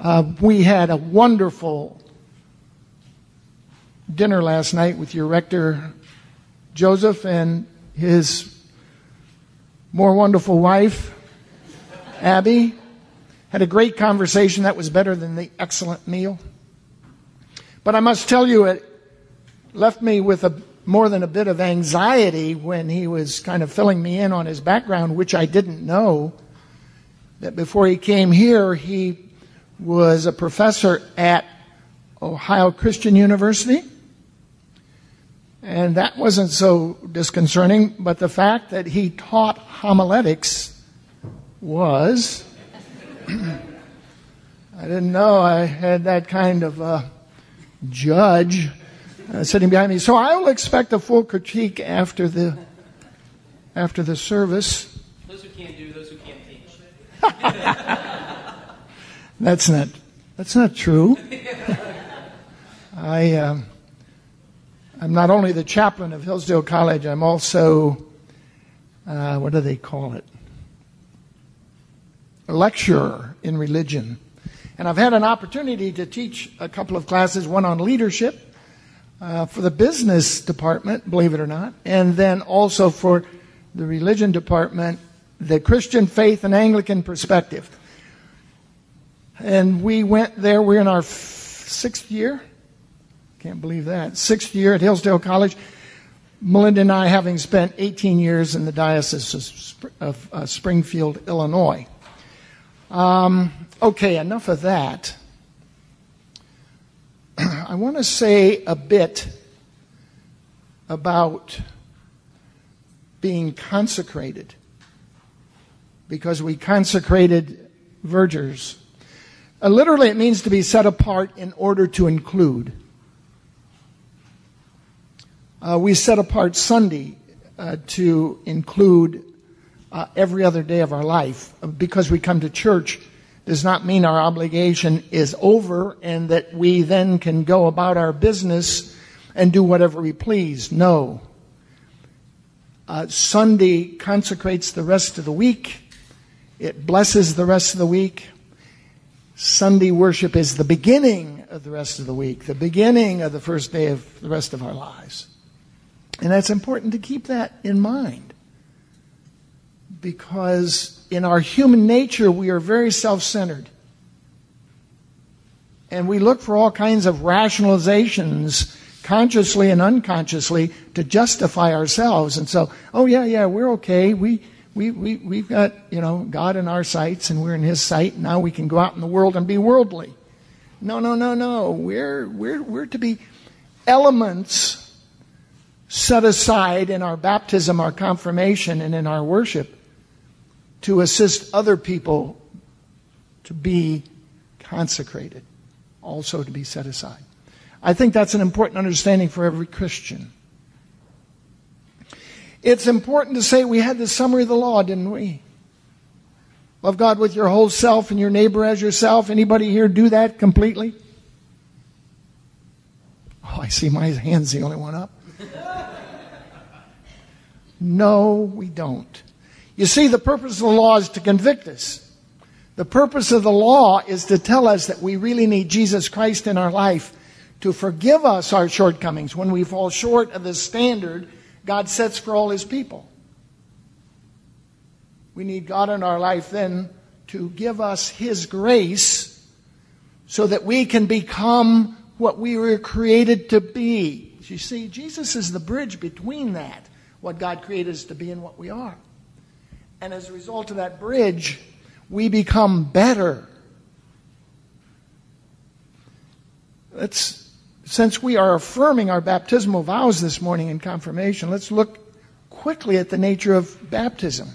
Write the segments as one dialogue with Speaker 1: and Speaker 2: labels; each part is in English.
Speaker 1: Uh, we had a wonderful dinner last night with your rector, Joseph, and his more wonderful wife, Abby. Had a great conversation that was better than the excellent meal. But I must tell you, it left me with a, more than a bit of anxiety when he was kind of filling me in on his background, which I didn't know. That before he came here, he was a professor at Ohio Christian University. And that wasn't so disconcerting, but the fact that he taught homiletics was. I didn't know I had that kind of uh, judge uh, sitting behind me. So I will expect a full critique after the after the service.
Speaker 2: Those who can't do, those who can't teach.
Speaker 1: that's not that's not true. I. Um, I'm not only the chaplain of Hillsdale College, I'm also, uh, what do they call it? A lecturer in religion. And I've had an opportunity to teach a couple of classes, one on leadership uh, for the business department, believe it or not, and then also for the religion department, the Christian faith and Anglican perspective. And we went there, we're in our f- sixth year can't believe that. Sixth year at Hillsdale College. Melinda and I having spent 18 years in the Diocese of, uh, Springfield, Illinois. Um, okay, enough of that. I want to say a bit about being consecrated because we consecrated vergers. Uh, literally, it means to be set apart in order to include. Uh, we set apart Sunday uh, to include uh, every other day of our life. Because we come to church does not mean our obligation is over and that we then can go about our business and do whatever we please. No. Uh, Sunday consecrates the rest of the week. It blesses the rest of the week. Sunday worship is the beginning of the rest of the week, the beginning of the first day of the rest of our lives. And that's important to keep that in mind. Because in our human nature, we are very self centered. And we look for all kinds of rationalizations, consciously and unconsciously, to justify ourselves. And so, oh yeah, yeah, we're okay. We, we, we, we've got, you know, God in our sights and we're in His sight. Now we can go out in the world and be worldly. No, no, no, no. We're, we're, we're to be elements set aside in our baptism, our confirmation, and in our worship to assist other people to be consecrated, also to be set aside. I think that's an important understanding for every Christian. It's important to say we had the summary of the law, didn't we? Love God with your whole self and your neighbor as yourself. Anybody here do that completely? Oh, I see my hand's the only one up. No, we don't. You see, the purpose of the law is to convict us. The purpose of the law is to tell us that we really need Jesus Christ in our life to forgive us our shortcomings when we fall short of the standard God sets for all his people. We need God in our life then to give us his grace so that we can become what we were created to be. You see, Jesus is the bridge between that what God created us to be and what we are. And as a result of that bridge, we become better. Let's, since we are affirming our baptismal vows this morning in confirmation, let's look quickly at the nature of baptism.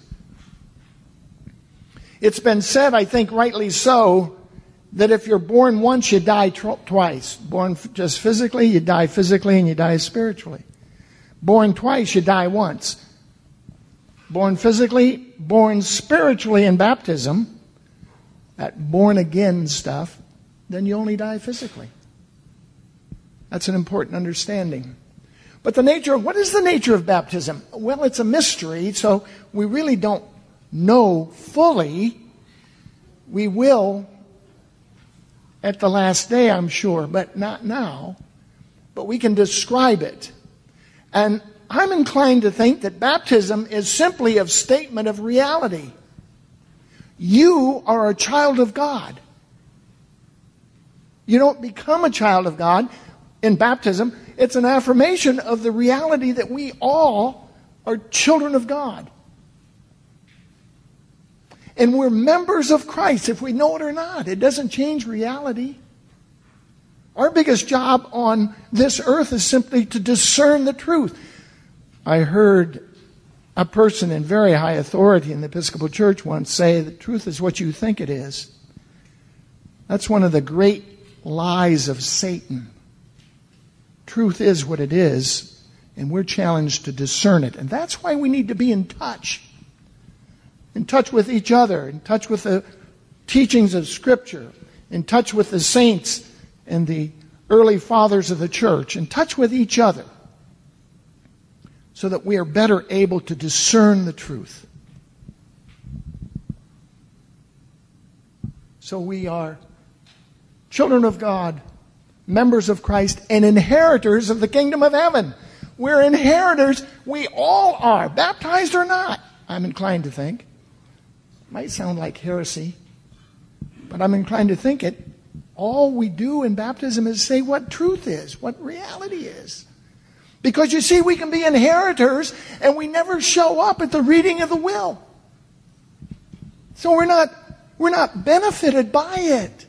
Speaker 1: It's been said, I think rightly so, that if you're born once, you die twice. Born just physically, you die physically, and you die spiritually. Born twice, you die once. Born physically, born spiritually in baptism, that born again stuff, then you only die physically. That's an important understanding. But the nature of what is the nature of baptism? Well, it's a mystery, so we really don't know fully. We will at the last day, I'm sure, but not now. But we can describe it. And I'm inclined to think that baptism is simply a statement of reality. You are a child of God. You don't become a child of God in baptism. It's an affirmation of the reality that we all are children of God. And we're members of Christ, if we know it or not. It doesn't change reality. Our biggest job on this earth is simply to discern the truth. I heard a person in very high authority in the Episcopal Church once say, The truth is what you think it is. That's one of the great lies of Satan. Truth is what it is, and we're challenged to discern it. And that's why we need to be in touch in touch with each other, in touch with the teachings of Scripture, in touch with the saints and the early fathers of the church, in touch with each other, so that we are better able to discern the truth. So we are children of God, members of Christ, and inheritors of the kingdom of heaven. We're inheritors. We all are, baptized or not, I'm inclined to think. Might sound like heresy, but I'm inclined to think it. All we do in baptism is say what truth is, what reality is. Because you see, we can be inheritors and we never show up at the reading of the will. So we're not, we're not benefited by it.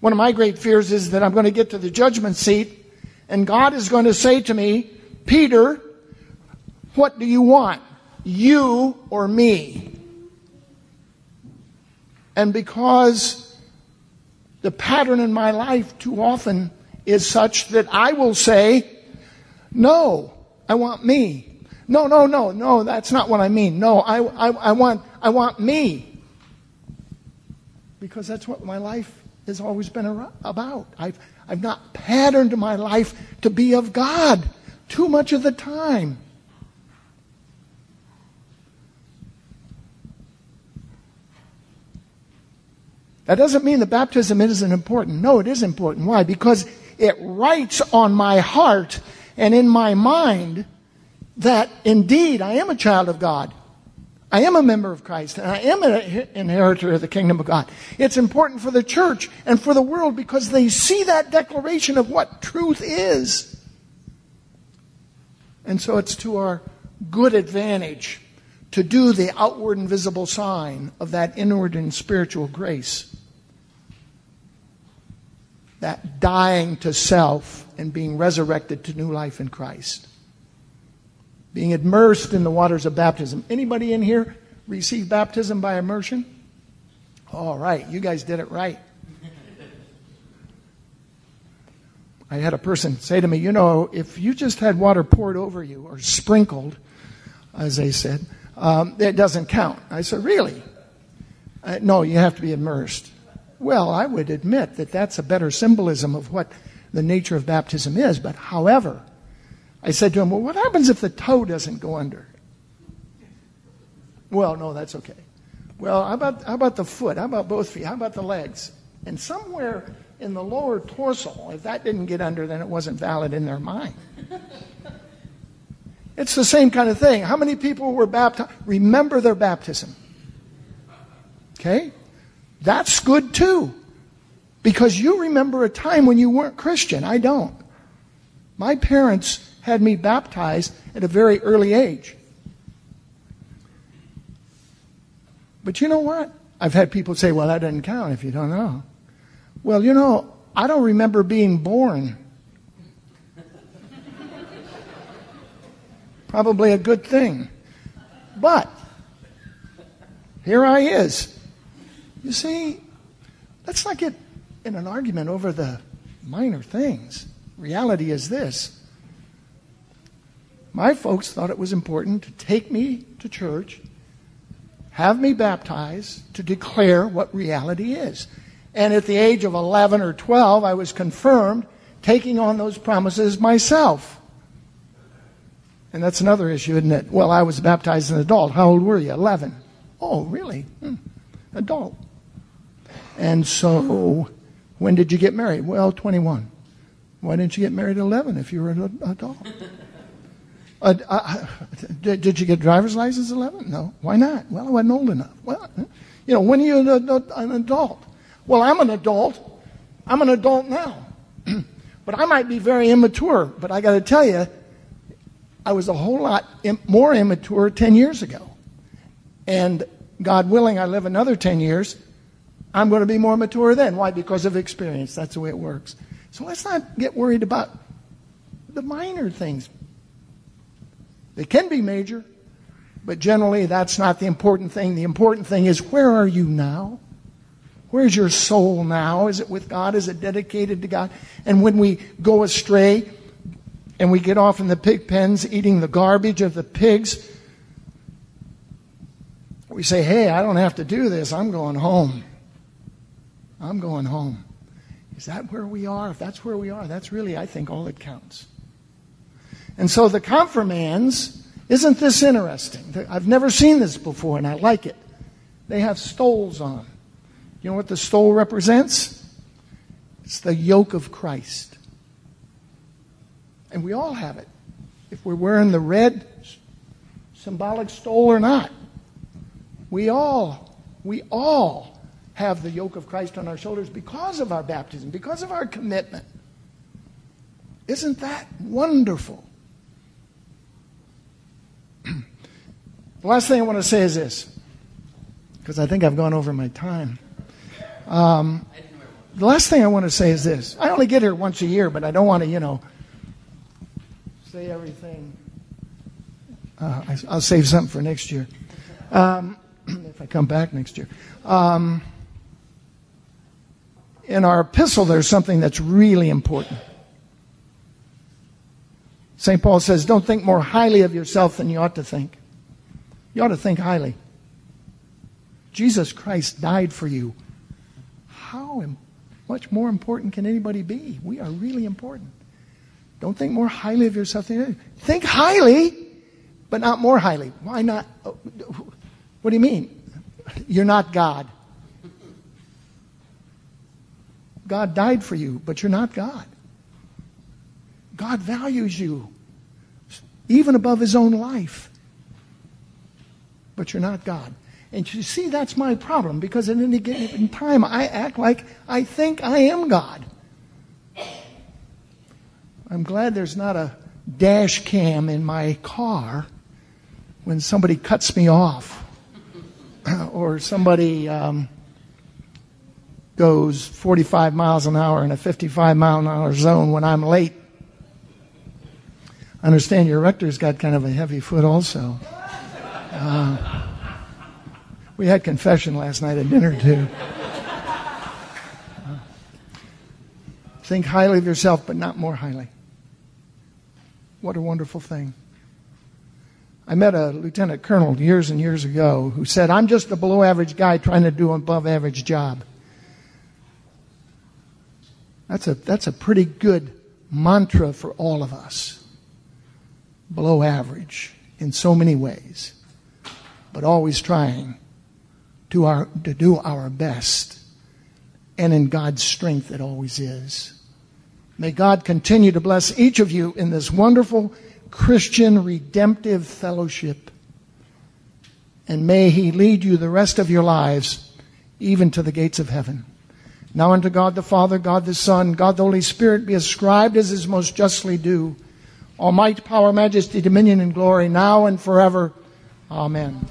Speaker 1: One of my great fears is that I'm going to get to the judgment seat and God is going to say to me, Peter, what do you want? You or me? And because the pattern in my life too often is such that I will say, no, I want me. No, no, no, no, that's not what I mean. No, I, I, I want, I want me. Because that's what my life has always been about. I've, I've not patterned my life to be of God too much of the time. That doesn't mean that baptism isn't important. No, it is important. Why? Because it writes on my heart and in my mind that indeed I am a child of God. I am a member of Christ and I am an inheritor of the kingdom of God. It's important for the church and for the world because they see that declaration of what truth is. And so it's to our good advantage to do the outward and visible sign of that inward and spiritual grace that dying to self and being resurrected to new life in Christ. Being immersed in the waters of baptism. Anybody in here receive baptism by immersion? All right, you guys did it right. I had a person say to me, you know, if you just had water poured over you or sprinkled, as they said, um, it doesn't count. I said, really? Uh, no, you have to be immersed. Well, I would admit that that's a better symbolism of what the nature of baptism is. But however, I said to him, Well, what happens if the toe doesn't go under? Well, no, that's okay. Well, how about, how about the foot? How about both feet? How about the legs? And somewhere in the lower torso, if that didn't get under, then it wasn't valid in their mind. It's the same kind of thing. How many people were baptized? Remember their baptism. Okay? That's good too. Because you remember a time when you weren't Christian. I don't. My parents had me baptized at a very early age. But you know what? I've had people say, well, that doesn't count if you don't know. Well, you know, I don't remember being born. Probably a good thing. But here I is, you see, let's not get in an argument over the minor things. Reality is this my folks thought it was important to take me to church, have me baptized to declare what reality is. And at the age of 11 or 12, I was confirmed taking on those promises myself. And that's another issue, isn't it? Well, I was baptized as an adult. How old were you? 11. Oh, really? Hmm. Adult. And so, when did you get married? Well, 21. Why didn't you get married at 11 if you were an adult? Uh, uh, did, you get driver's license at 11? No. Why not? Well, I wasn't old enough. Well, you know, when are you an, an adult? Well, I'm an adult. I'm an adult now. but I might be very immature. But I got to tell you, I was a whole lot Im- more immature 10 years ago. And God willing, I live another 10 years, I'm going to be more mature then. Why? Because of experience. That's the way it works. So let's not get worried about the minor things. They can be major, but generally that's not the important thing. The important thing is where are you now? Where's your soul now? Is it with God? Is it dedicated to God? And when we go astray and we get off in the pig pens eating the garbage of the pigs, we say, hey, I don't have to do this. I'm going home. I'm going home. Is that where we are? If that's where we are, that's really, I think, all that counts. And so the confirmands, isn't this interesting? I've never seen this before, and I like it. They have stoles on. You know what the stole represents? It's the yoke of Christ. And we all have it. If we're wearing the red symbolic stole or not. We all, we all have the yoke of Christ on our shoulders because of our baptism, because of our commitment. Isn't that wonderful? Last thing I want to say is this, because I think I've gone over my time. Um, the last thing I want to say is this. I only get here once a year, but I don't want to, you know, say everything. Uh, I, will save something for next year. Um, if I come back next year. Um, in our epistle, there's something that's really important. St. Paul says, Don't think more highly of yourself than you ought to think. You ought to think highly. Jesus Christ died for you. How much more important can anybody be? We are really important. Don't think more highly of yourself than you Think highly, but not more highly. Why not? What do you mean? You're not God. God died for you, but you're not God. God values you, even above his own life. But you're not God. And you see, that's my problem because at any given time I act like I think I am God. I'm glad there's not a dash cam in my car when somebody cuts me off or somebody um, goes 45 miles an hour in a 55 mile an hour zone when I'm late. I understand your rector's got kind of a heavy foot also. Uh, we had confession last night at dinner too. Uh, think highly of yourself, but not more highly. What a wonderful thing. I met a lieutenant colonel years and years ago who said, I'm just a below average guy trying to do an above average job. That's a, that's a pretty good mantra for all of us. Below average in so many ways, but always trying to, our, to do our best. And in God's strength, it always is. May God continue to bless each of you in this wonderful Christian redemptive fellowship. And may He lead you the rest of your lives, even to the gates of heaven. Now unto God the Father, God the Son, God the Holy Spirit be ascribed as is most justly due. All might, power, majesty, dominion, and glory, now and forever. Amen.